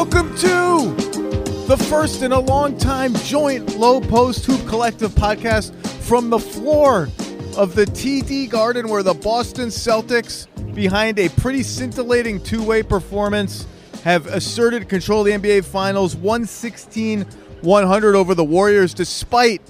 Welcome to the first in a long time joint Lowe Post hoop collective podcast from the floor of the TD Garden, where the Boston Celtics, behind a pretty scintillating two way performance, have asserted control of the NBA Finals 116 100 over the Warriors, despite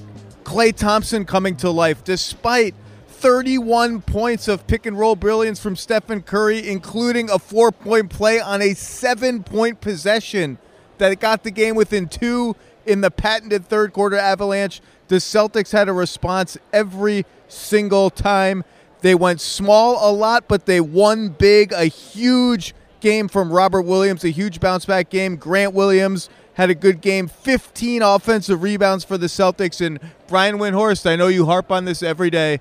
Klay Thompson coming to life, despite 31 points of pick and roll brilliance from Stephen Curry, including a four point play on a seven point possession that got the game within two in the patented third quarter avalanche. The Celtics had a response every single time. They went small a lot, but they won big. A huge game from Robert Williams, a huge bounce back game. Grant Williams had a good game. 15 offensive rebounds for the Celtics. And Brian Windhorst, I know you harp on this every day.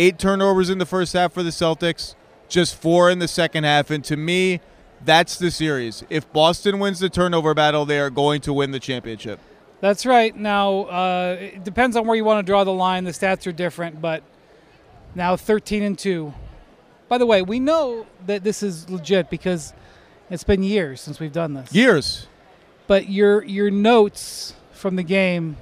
Eight turnovers in the first half for the Celtics, just four in the second half. And to me, that's the series. If Boston wins the turnover battle, they are going to win the championship. That's right. Now, uh, it depends on where you want to draw the line. The stats are different, but now 13 and 2. By the way, we know that this is legit because it's been years since we've done this. Years. But your your notes from the game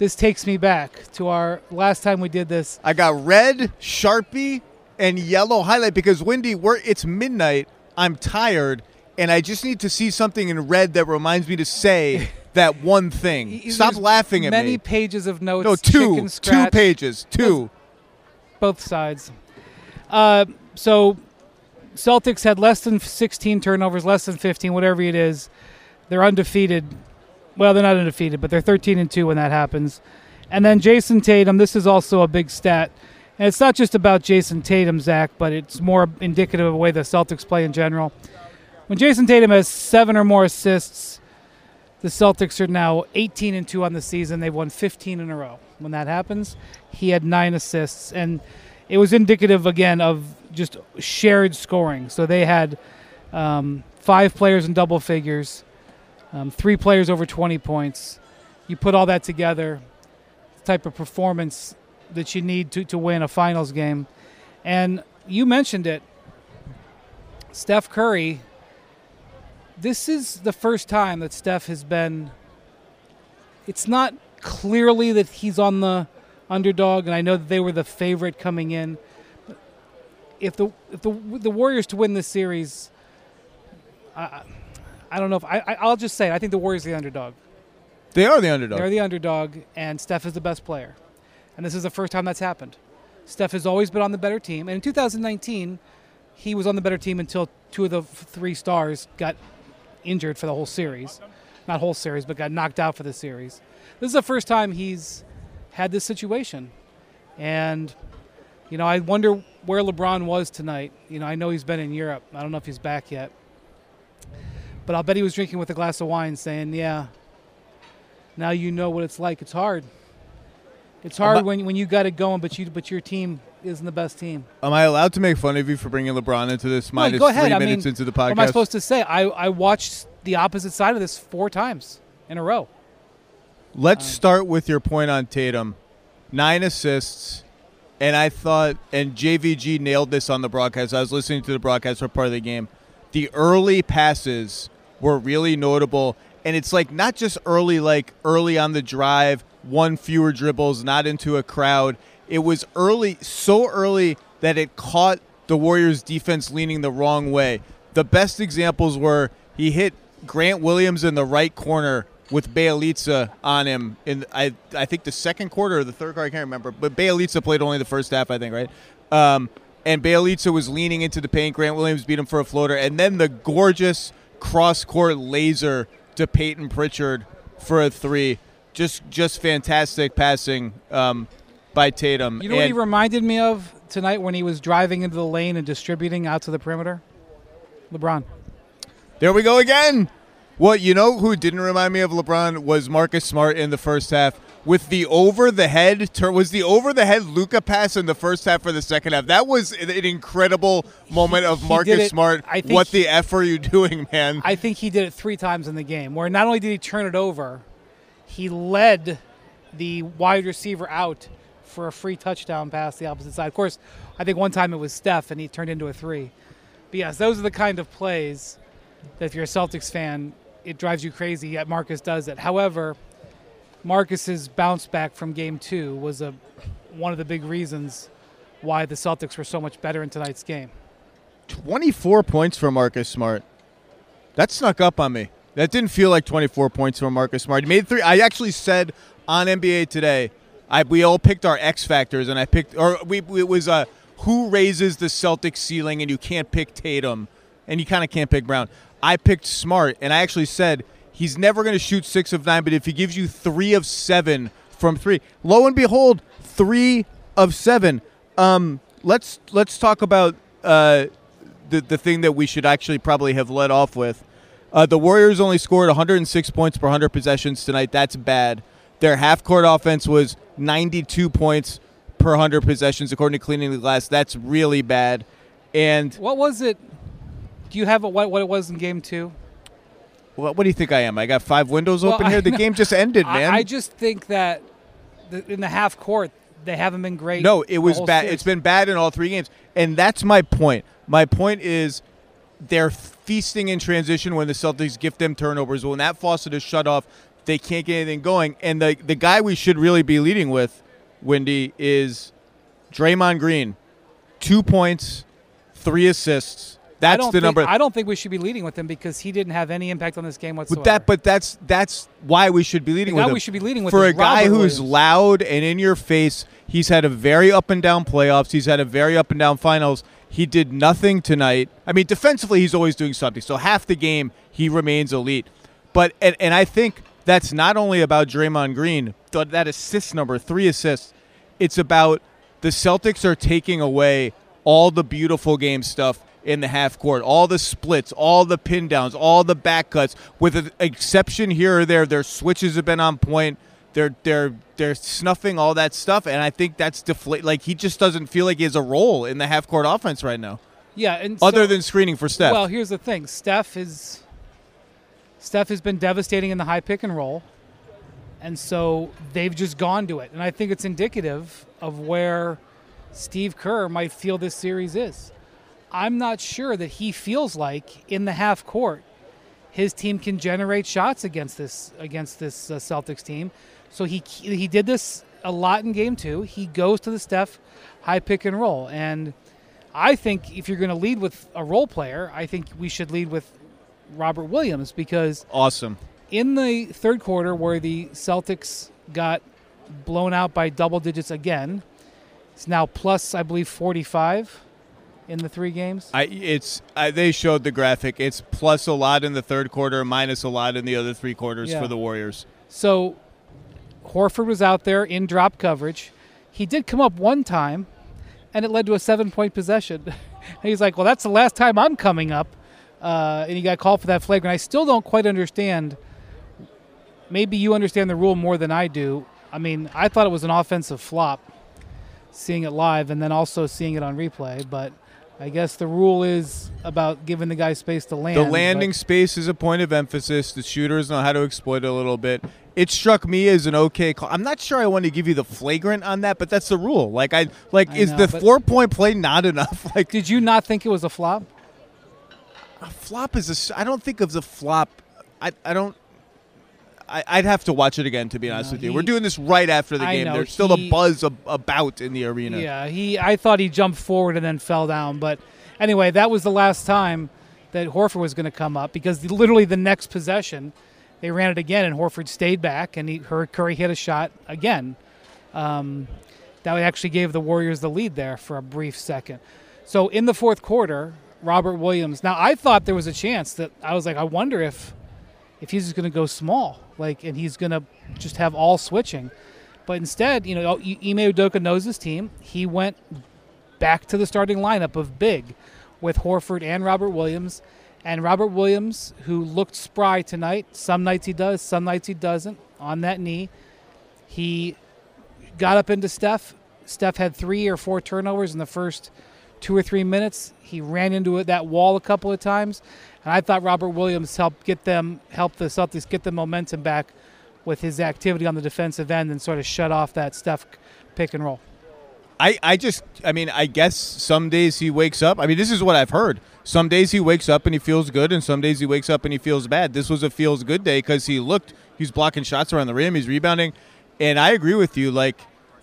this takes me back to our last time we did this. I got red, Sharpie, and yellow highlight because Windy, we're it's midnight. I'm tired, and I just need to see something in red that reminds me to say that one thing. Stop There's laughing at many me. Many pages of notes. No, two, two pages, two. both sides. Uh, so Celtics had less than 16 turnovers, less than 15, whatever it is. They're undefeated. Well, they're not undefeated, but they're 13 and 2 when that happens. And then Jayson Tatum, this is also a big stat. And it's not just about Jayson Tatum, Zach, but it's more indicative of the way the Celtics play in general. When Jayson Tatum has seven or more assists, the Celtics are now 18 and 2 on the season. They've won 15 in a row. When that happens, he had nine assists. And it was indicative, again, of just shared scoring. So they had um, five players in double figures, um, three players over 20 points. You put all that together, the type of performance that you need to, to win a finals game. And you mentioned it, Steph Curry. This is the first time that Steph has been. It's not clearly that he's on the underdog, and I know that they were the favorite coming in. But if the if the the Warriors to win this series, I don't know if I I'll just say it, I think the Warriors are the underdog. They are the underdog. They're the underdog, and Steph is the best player. And this is the first time that's happened. Steph has always been on the better team. And in 2019, he was on the better team until two of the three stars got injured for the whole series. Not whole series, but got knocked out for the series. This is the first time he's had this situation. And, you know, I wonder where LeBron was tonight. You know, I know he's been in Europe. I don't know if he's back yet. But I'll bet he was drinking with a glass of wine saying, yeah, now you know what it's like. It's hard. It's hard when, when you got it going, but you but your team isn't the best team. Am I allowed to make fun of you for bringing LeBron into this minus go ahead. three I minutes mean, into the What am I supposed to say? I, I watched the opposite side of this four times in a row. Let's Um, start with your point on Tatum. Nine assists, and I thought, and JVG nailed this on the broadcast. I was listening to the broadcast for part of the game. The early passes were really notable, and it's like not just early, like early on the drive, one fewer dribbles, not into a crowd. It was early, so early that it caught the Warriors' defense leaning the wrong way. The best examples were he hit Grant Williams in the right corner with Bjelica on him in I I think the second quarter or the third quarter I can't remember, but Bjelica played only the first half I think right, um, and Bjelica was leaning into the paint. Grant Williams beat him for a floater, and then the gorgeous cross court laser to Payton Pritchard for a three. Just just fantastic passing um, by Tatum. You know what he reminded me of tonight when he was driving into the lane and distributing out to the perimeter? LeBron. There we go again. Well, you know who didn't remind me of LeBron was Marcus Smart in the first half with the over the head turn was the over the head Luka pass in the first half for the second half. That was an incredible moment of Marcus Smart. I think What he- the f are you doing, man? I think he did it three times in the game, where not only did he turn it over, he led the wide receiver out for a free touchdown pass the opposite side. Of course, I think one time it was Steph and he turned into a three. But yes, those are the kind of plays that if you're a Celtics fan, it drives you crazy. Yet Marcus does it. However, Marcus's bounce back from Game Two was a one of the big reasons why the Celtics were so much better in tonight's game. 24 points for Marcus Smart. That snuck up on me. That didn't feel like 24 points for Marcus Smart. He made three. I actually said on NBA today, I we all picked our X factors, and I picked, or we it was uh, who raises the Celtics ceiling, and you can't pick Tatum, and you kind of can't pick Brown. I picked Smart, and I actually said he's never going to shoot six of nine, but if he gives you three of seven from three, lo and behold, three of seven. Um, let's let's talk about uh, the the thing that we should actually probably have led off with. Uh, the Warriors only scored 106 points per 100 possessions tonight. That's bad. Their half court offense was 92 points per 100 possessions, according to Cleaning the Glass. That's really bad. And What was it? Do you have a, what what it was in Game Two? What, what do you think I am? I got five windows Well, open I here. The know. game just ended, man. I, I just think that the, in the half court they haven't been great. No, it was bad. series. It's been bad in all three games, and that's my point. My point is they're feasting in transition when the Celtics gift them turnovers. When that faucet is shut off, they can't get anything going. And the the guy we should really be leading with, Windy, is Draymond Green. Two points, three assists. I That's don't the think, number. I don't think we should be leading with him because he didn't have any impact on this game whatsoever. But that, but that's that's why we should be leading The with him. we should be leading with for a guy Robert who's Williams. loud and in your face. He's had a very up and down playoffs. He's had a very up and down finals. He did nothing tonight. I mean, defensively, he's always doing something. So half the game, he remains elite. But and, and I think that's not only about Draymond Green. th- That assist number, three assists. It's about the Celtics are taking away all the beautiful game stuff in the half court, all the splits, all the pin downs, all the back cuts. With an exception here or there, their switches have been on point. They're they're they're snuffing all that stuff, and I think that's deflate. Like he just doesn't feel like he has a role in the half court offense right now, yeah, and other so- than screening for Steph. Well, here's the thing: Steph is Steph has been devastating in the high pick and roll, and so they've just gone to it. And I think it's indicative of where Steve Kerr might feel this series is. I'm not sure that he feels like in the half court his team can generate shots against this against this uh, Celtics team. So he he did this a lot in game 2. He goes to the Steph high pick and roll and I think if you're going to lead with a role player, I think we should lead with Robert Williams because awesome. in the third quarter where the Celtics got blown out by double digits again, it's now plus I believe 45 in the three games. I it's I, they showed the graphic. It's plus a lot in the third quarter, minus a lot in the other three quarters Yeah. for the Warriors. So Horford was out there in drop coverage. He did come up one time, and it led to a seven point possession. and he's like, Well, that's the last time I'm coming up. Uh, and he got called for that flagrant. I still don't quite understand. Maybe you understand the rule more than I do. I mean, I thought it was an offensive flop seeing it live and then also seeing it on replay, but I guess the rule is about giving the guy space to land. The landing space is a point of emphasis. The shooters know how to exploit it a little bit. It struck me as an okay call. I'm not sure I want to give you the flagrant on that, but that's the rule. Like I like I is know, the four point play not enough? Like Did you not think it was a flop? a flop is a. I don't think of the flop. I I don't. I, I'd have to watch it again to be honest No, with you. he- We're doing this right after the I game. know, There's still he- a buzz ab- about in the arena. Yeah, he. I thought he jumped forward and then fell down, but anyway, that was the last time that Horford was going to come up because literally the next possession, they ran it again and Horford stayed back and he, her, Curry hit a shot again. Um, that actually gave the Warriors the lead there for a brief second. So in the fourth quarter, Robert Williams. Now I thought there was a chance that I was like, I wonder if if he's just going to go small, like, and he's going to just have all switching. But instead, you know, I- oh, Ime Udoka knows his team. He went back to the starting lineup of big with Horford and Robert Williams. And Robert Williams, who looked spry tonight, some nights he does, some nights he doesn't, on that knee. He got up into Steph. Steph had three or four turnovers in the first two or three minutes. He ran into that wall a couple of times. And I thought Robert Williams helped get them, help the Celtics get the momentum back with his activity on the defensive end and sort of shut off that Steph pick and roll. I, I just I mean I guess some days he wakes up. I mean this is what I've heard. Some days he wakes up and he feels good, and some days he wakes up and he feels bad. This was a feels good day because he looked he's blocking shots around the rim, he's rebounding, and I agree with you. Like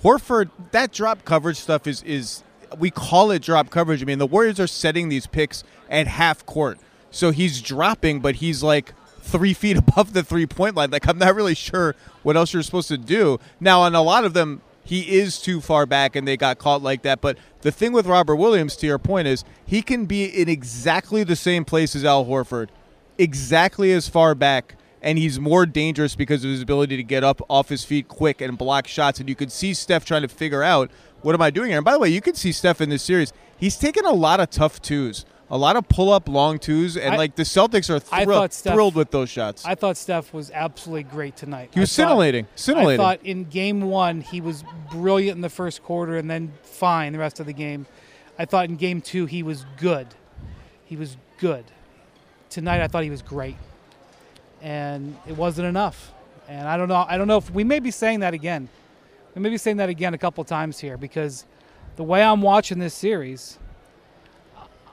Horford, that drop coverage stuff is is we call it drop coverage. I mean the Warriors are setting these picks at half court, so he's dropping, but he's like three feet above the three point line. Like I'm not really sure what else you're supposed to do. Now on a lot of them he is too far back and they got caught like that. But the thing with Robert Williams, to your point, is he can be in exactly the same place as Al Horford, exactly as far back, and he's more dangerous because of his ability to get up off his feet quick and block shots. And you could see Steph trying to figure out what am I doing here. And by the way, you can see Steph in this series. He's taken a lot of tough twos a lot of pull up long twos, and I- like the Celtics are thrill- Steph- thrilled with those shots. I thought Steph was absolutely great tonight. he was I thought- scintillating, scintillating. I thought in game one he was brilliant in the first quarter and then fine the rest of the game. I thought in game two he was good. He was good. Tonight I thought he was great, and it wasn't enough. And I don't know. I don't know if we may be saying that again. We may be saying that again a couple times here because the way I'm watching this series,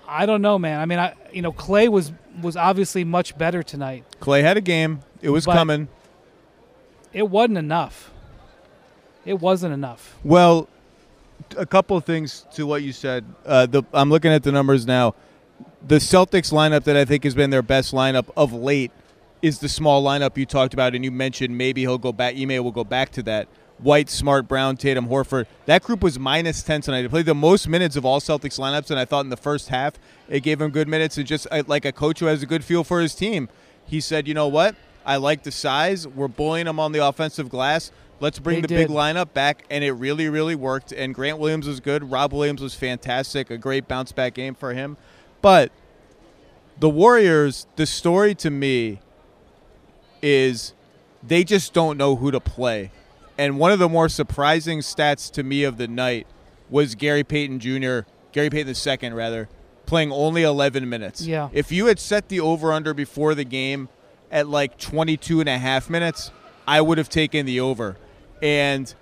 I don't know, man. I mean, I you know Klay was was obviously much better tonight. Klay had a game. It was coming. It wasn't enough. It wasn't enough. Well, a couple of things to what you said. Uh, the, I'm looking at the numbers now. The Celtics lineup that I think has been their best lineup of late is the small lineup you talked about, and you mentioned maybe he'll go back. Ime will go back to that. White, Smart, Brown, Tatum, Horford. That group was minus 10 tonight. They played the most minutes of all Celtics lineups, and I thought in the first half it gave him good minutes. And just uh, like a coach who has a good feel for his team, he said, you know what? I like the size. We're bullying them on the offensive glass. Let's bring They the big lineup back, and it really, really worked. And Grant Williams was good. Rob Williams was fantastic. A great bounce back game for him. But the Warriors, the story to me is they just don't know who to play. And one of the more surprising stats to me of the night was Gary Payton Jr., Gary Payton II, rather, playing only 11 minutes. Yeah. If you had set the over under before the game at like 22 and a half minutes, I would have taken the over. And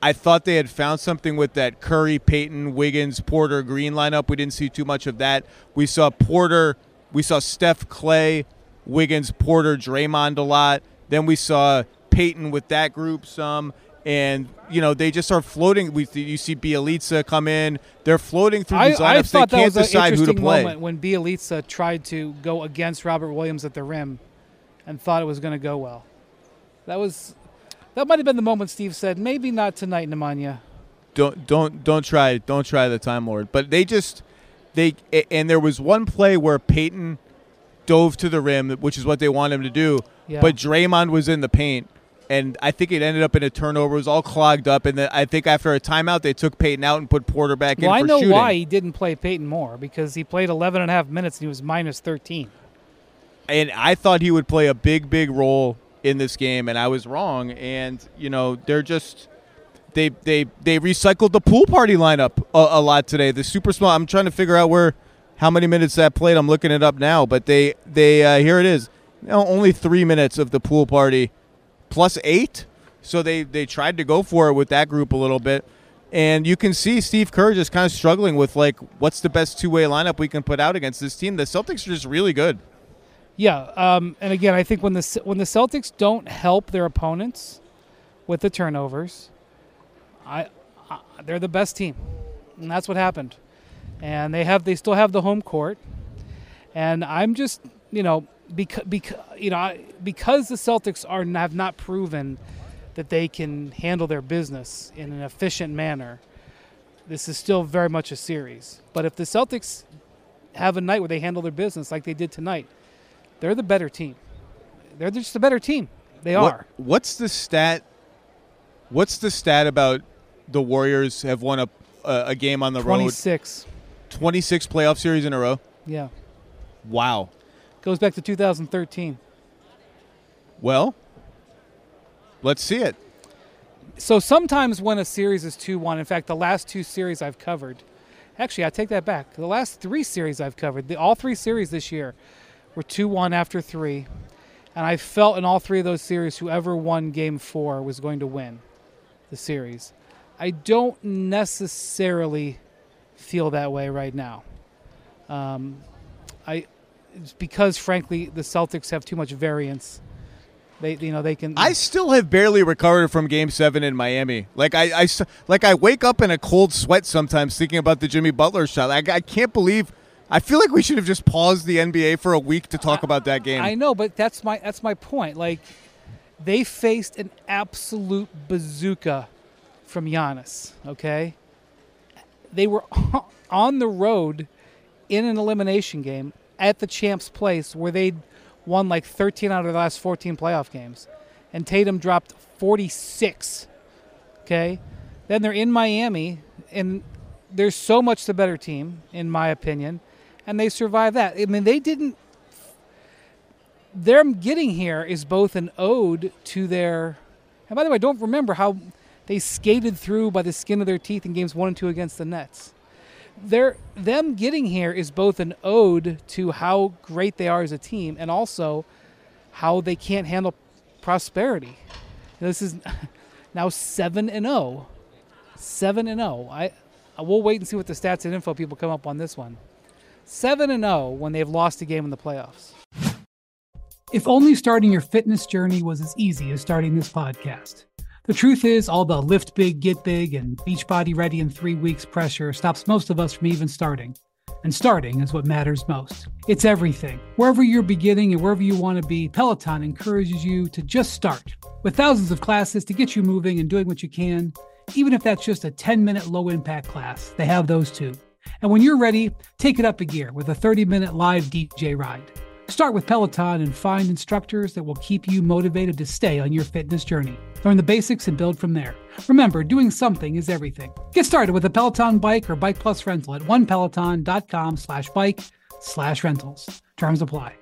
I thought they had found something with that Curry, Payton, Wiggins, Porter, Green lineup. We didn't see too much of that. We saw Porter, we saw Steph Klay, Wiggins, Porter, Draymond a lot. Then we saw Payton with that group some. And you know they just are floating. We you see Bjelica come in. They're floating through I, these I lineups. thought they that can't was an decide who to play. moment when Bjelica tried to go against Robert Williams at the rim, and thought it was going to go well. That was that might have been the moment Steve said, "Maybe not tonight, Nemanja." don't don't don't try don't try the time lord but they just they and there was one play where Payton dove to the rim which is what they want him to do Yeah. but Draymond was in the paint and I think it ended up in a turnover it was all clogged up and then I think after a timeout they took Payton out and put Porter back Well, in Well, I know shooting why he didn't play Payton more because he played 11 and a half minutes and he was minus 13. and I thought he would play a big, big role in this game, and I was wrong. And you know, they're just they they they recycled the pool party lineup a, a lot today. The super small. I'm trying to figure out where how many minutes that played. I'm looking it up now, but they they uh, here it is. No, only three minutes of the pool party, plus eight. So they they tried to go for it with that group a little bit. And you can see Steve Kerr just kind of struggling with like, what's the best two way lineup we can put out against this team? The Celtics are just really good. Yeah, um, and again, I think when the when the Celtics don't help their opponents with the turnovers, I, I they're the best team, and that's what happened. And they have they still have the home court, and I'm just you know because because you know because the Celtics are have not proven that they can handle their business in an efficient manner. This is still very much a series. But if the Celtics have a night where they handle their business like they did tonight, they're the better team. They're just a better team. They What- are. What's the stat? What's the stat about the Warriors have won a a, a game on the road? 26. Twenty six playoff series in a row. Yeah. Wow. Goes back to 2013. Well, let's see it. So sometimes when a series is 2 1, in fact, the last two series I've covered, actually, I take that back. The last three series I've covered, the, all three series this year were 2 1 after three. And I felt in all three of those series, whoever won game four was going to win the series. I don't necessarily feel that way right now. Um, I it's because frankly the Celtics have too much variance. They you know they can. I still have barely recovered from Game Seven in Miami. Like I, I like I wake up in a cold sweat sometimes thinking about the Jimmy Butler shot. I, I can't believe. I feel like we should have just paused the NBA for a week to talk about that game. I know, but that's my that's my point. Like they faced an absolute bazooka from Giannis. Okay, they were on the road in an elimination game at the champs' place where they'd won like 13 out of the last 14 playoff games, and Tatum dropped 46. Okay, then they're in Miami, and there's so much the better team, in my opinion, and they survive that. I mean, they didn't them getting here is both an ode to their. And by the way, I don't remember how they skated through by the skin of their teeth in games one and two against the Nets. Their them getting here is both an ode to how great they are as a team, and also how they can't handle prosperity. This is now seven and zero, seven and oh. zero. I we'll wait and see what the stats and info people come up on this one. Seven and zero when they've lost a game in the playoffs. If only starting your fitness journey was as easy as starting this podcast. The truth is, all the lift big, get big, and Beachbody ready in three weeks pressure stops most of us from even starting. And starting is what matters most. It's everything. Wherever you're beginning and wherever you want to be, Peloton encourages you to just start. With thousands of classes to get you moving and doing what you can, even if that's just a 10 minute low impact class, they have those too. And when you're ready, take it up a gear with a 30 minute live DJ ride. Start with Peloton and find instructors that will keep you motivated to stay on your fitness journey. Learn the basics and build from there. Remember, doing something is everything. Get started with a Peloton bike or bike plus rental at onepeloton.com slash bike slash rentals. Terms apply.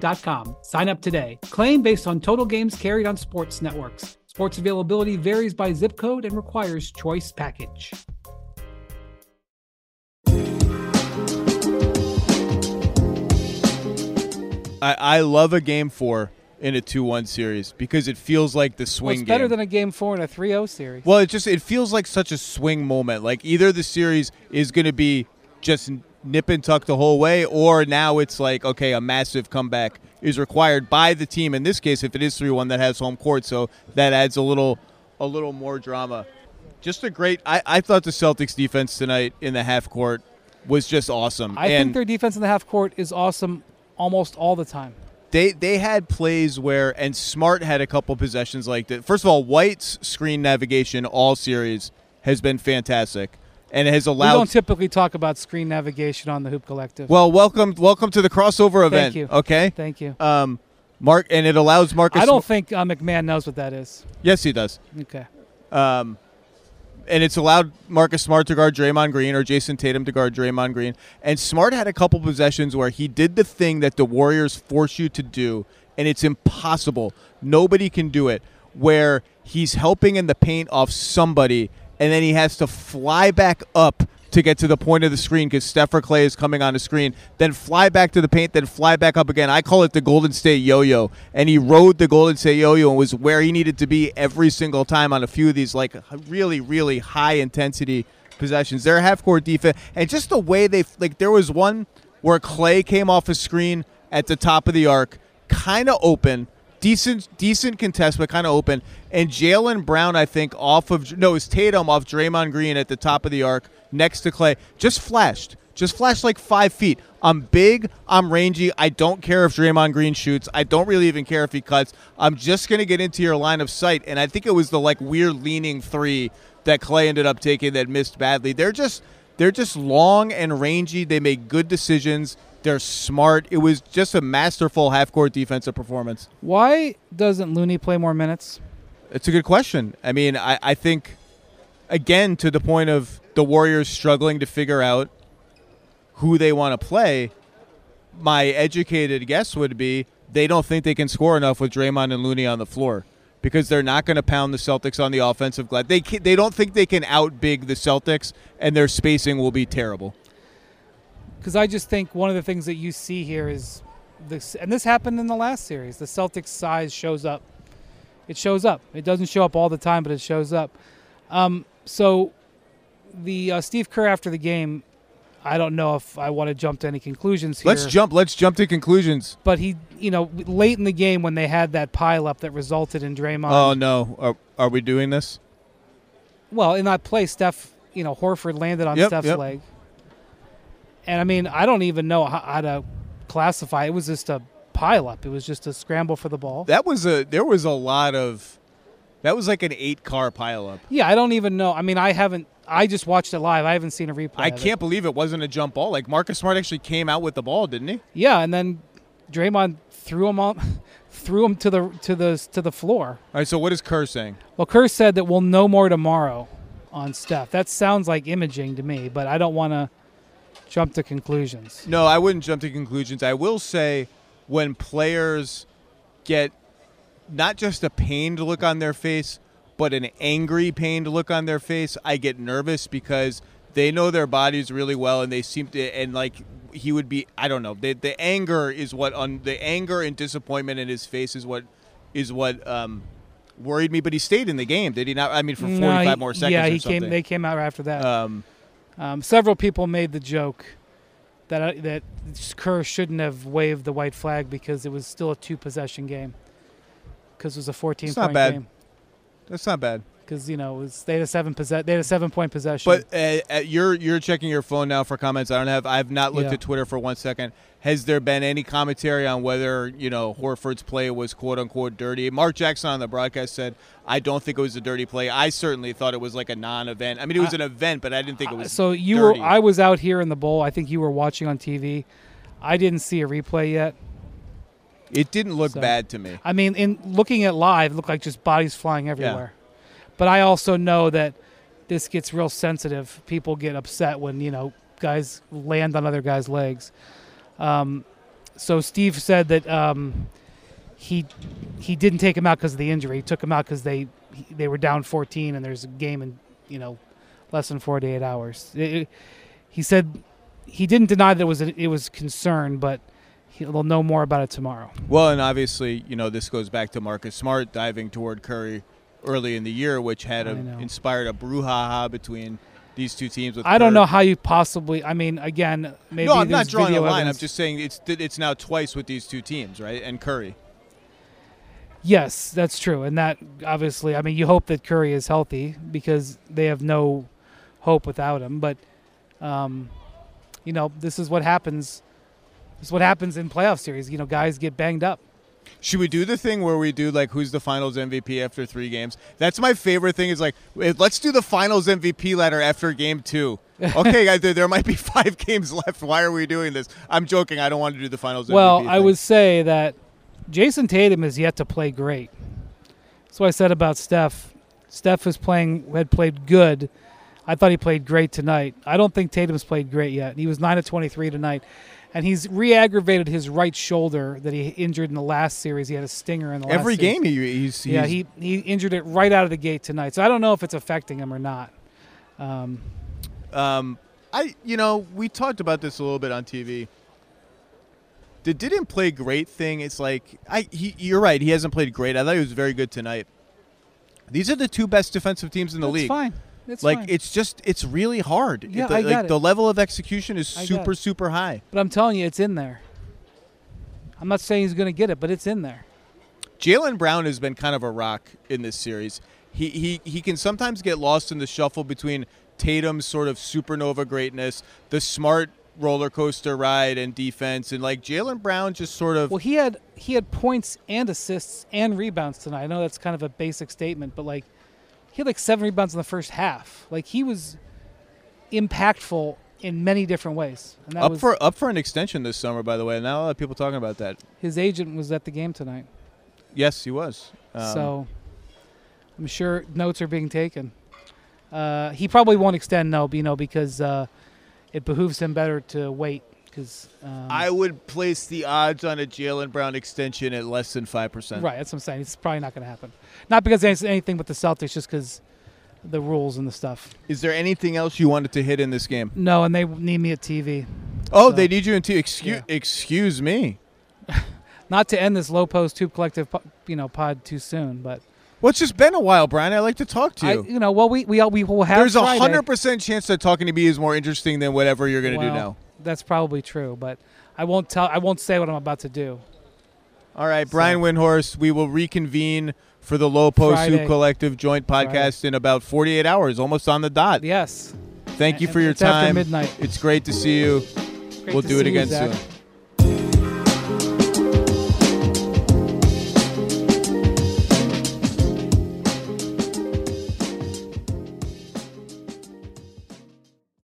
directtv.com. Sign up today. Claim based on total games carried on sports networks. Sports availability varies by zip code and requires choice package. I, I love a game four in a two-one series because it feels like the swing Well, it's better game. than a game four in a 3 0 series. Well, it just it feels like such a swing moment. Like either the series is going to be just nip and tuck the whole way, or now it's like okay, a massive comeback is required by the team. In this case, if it is three one, that has home court, so that adds a little a little more drama. Just a great. I, I thought the Celtics defense tonight in the half court was just awesome. I and think their defense in the half court is awesome almost all the time. they they had plays where and Smart had a couple possessions like that. First of all, White's screen navigation all series has been fantastic and it has allowed We don't typically talk about screen navigation on the Hoop Collective. Well, welcome welcome to the crossover event, Thank you. okay? Thank you. Um Mark and it allows Marcus I don't think uh, MacMahon knows what that is. Yes, he does. Okay. Um and it's allowed Marcus Smart to guard Draymond Green or Jayson Tatum to guard Draymond Green. And Smart had a couple possessions where he did the thing that the Warriors force you to do, and it's impossible. Nobody can do it. Where he's helping in the paint off somebody, and then he has to fly back up to get to the point of the screen because Steph or Klay is coming on the screen, then fly back to the paint, then fly back up again. I call it the Golden State yo-yo, and he rode the Golden State yo-yo and was where he needed to be every single time on a few of these like really, really high intensity possessions. Their half court defense and just the way they like. There was one where Klay came off a screen at the top of the arc, kind of open decent decent contest, but kind of open. And Jaylen Brown, I think, off of no, it was Tatum off Draymond Green at the top of the arc next to Klay, just flashed. Just flashed like five feet. I'm big. I'm rangy. I don't care if Draymond Green shoots. I don't really even care if he cuts. I'm just gonna get into your line of sight. And I think it was the like weird leaning three that Klay ended up taking that missed badly. They're just they're just long and rangy. They make good decisions. They're smart. It was just a masterful half court defensive performance. Why doesn't Looney play more minutes? It's a good question. I mean, I, I think, again, to the point of the Warriors struggling to figure out who they want to play, my educated guess would be they don't think they can score enough with Draymond and Looney on the floor because they're not going to pound the Celtics on the offensive glass. They can, they don't think they can outbig the Celtics, and their spacing will be terrible. Because I just think one of the things that you see here is this, and this happened in the last series. The Celtics' size shows up. It shows up. It doesn't show up all the time, but it shows up. Um, so, the uh, Steve Kerr after the game, I don't know if I want to jump to any conclusions here. Let's jump. Let's jump to conclusions. But he, you know, late in the game when they had that pile up that resulted in Draymond. Oh no, are, are we doing this? Well, in that play, Steph, you know, Horford landed on Yep, Steph's yep. leg. And I mean, I don't even know how, how to classify. It was just a pile up. It was just a scramble for the ball. That was a. There was a lot of. That was like an eight car pileup. Yeah, I don't even know. I mean, I haven't. I just watched it live. I haven't seen a replay. I can't believe it wasn't a jump ball. Like Marcus Smart actually came out with the ball, didn't he? Yeah, and then Draymond threw him on, threw him to the to the to the floor. All right. So what is Kerr saying? Well, Kerr said that we'll know more tomorrow on Steph. That sounds like imaging to me, but I don't want to jump to conclusions. No, I wouldn't jump to conclusions. I will say when players get not just a pained look on their face, but an angry, pained look on their face, I get nervous because they know their bodies really well and they seem to, and like he would be, I don't know, the, the anger is what, on the anger and disappointment in his face is what, is what, um, worried me, but he stayed in the game, did he not? I mean, for 45 No, he- more seconds. Yeah, he came. They came out after that. Um, Um, several people made the joke that uh, that Kerr shouldn't have waved the white flag because it was still a two possession game. Because it was a fourteen It's not bad. game. that's not bad. Because you know it was, they had a seven possess they had a seven point possession. But uh, uh, you're you're checking your phone now for comments. I don't have. I've not looked Yeah. at Twitter for one second. Has there been any commentary on whether you know Horford's play was quote unquote dirty? Mark Jackson on the broadcast said, "I don't think it was a dirty play. I certainly thought it was like a non-event. I mean, it was I- an event, but I didn't think it was." so you dirty. were I was out here in the bowl. I think you were watching on TV. I didn't see a replay yet. it didn't look so- bad to me. I mean, in looking at live, it looked like just bodies flying everywhere. But I also know that this gets real sensitive. People get upset when you know guys land on other guys' legs. Um, so Steve said that um, he he didn't take him out because of the injury. He took him out because they they were down 14 and there's a game in you know less than 48 hours. It- it- he said he didn't deny that it was a, it was concern, but he'll know more about it tomorrow. Well, and obviously, you know, this goes back to Marcus Smart diving toward Curry early in the year, which had a, inspired a brouhaha between these two teams. With I don't know how you possibly. I mean, again, maybe no, I'm not drawing a line. evidence. I'm just saying it's it's now twice with these two teams, right? And Curry. Yes, that's true, and that obviously. I mean, you hope that Curry is healthy because they have no hope without him. But, um, you know, this is what happens. This is what happens in playoff series. You know, guys get banged up. Should we do the thing where we do like who's the Finals MVP after three games? That's my favorite thing. Is like eh, let's do the Finals MVP ladder after game two. Okay, guys, there, there might be five games left. Why are we doing this? I'm joking. I don't want to do the Finals. Well, MVP I thing. would say that Jayson Tatum is yet to play great. That's what I said about Steph. Steph was playing had played good. I thought he played great tonight. I don't think Tatum's played great yet. He was nine of twenty three tonight, and he's re-aggravated his right shoulder that he injured in the last series. He had a stinger in the last every series. game he, he's, Yeah, he he injured it right out of the gate tonight. So I don't know if it's affecting him or not. Um, Um, I you know we talked about this a little bit on TV. The didn't play great thing. It's like I he, you're right. He hasn't played great. I thought he was very good tonight. These are the two best defensive teams in the that's league. fine. It's like fine. it's just it's really hard. Yeah, the, I like got it. the level of execution is I got super it. super high. but I'm telling you, it's in there. I'm not saying he's going to get it, but it's in there. Jaylen Brown has been kind of a rock in this series. He he he can sometimes get lost in the shuffle between Tatum's sort of supernova greatness, the smart roller coaster ride and defense, and like Jaylen Brown just sort of Well, he had he had points and assists and rebounds tonight. I know that's kind of a basic statement, but like he had like seven rebounds in the first half. Like he was impactful in many different ways. And that up was for up for an extension this summer. By the way, now a lot of people talking about that. his agent was at the game tonight. Yes, he was. Um, so I'm sure notes are being taken. Uh, he probably won't extend, no, you know, because uh, it behooves him better to wait. Because um, I would place the odds on a Jaylen Brown extension at less than five percent. right, that's what I'm saying. It's probably not going to happen. Not because anything with the Celtics, just because the rules and the stuff. Is there anything else you wanted to hit in this game? No, and they need me at TV. Oh, So- they need you in. T- excuse, Yeah. excuse me. Not to end this Lowe Post tube collective, you know, pod too soon, but Well, it's just been a while, Brian. I like to talk to I, you. you know, well, we we all- we will have. There's a hundred percent chance that talking to me is more interesting than whatever you're going to do now. That's probably true, but I won't tell. I won't say what I'm about to do. All right, Brian Windhorst. We will reconvene for the Lowe Post Friday. Hoop Collective joint podcast in about 48 hours, almost on the dot. Yes. Thank you for your time. midnight. It's great to see you. Great we'll do it you, again soon.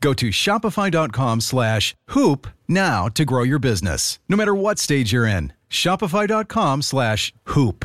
Go to shopify.com slash hoop now to grow your business, no matter what stage you're in. Shopify.com slash hoop.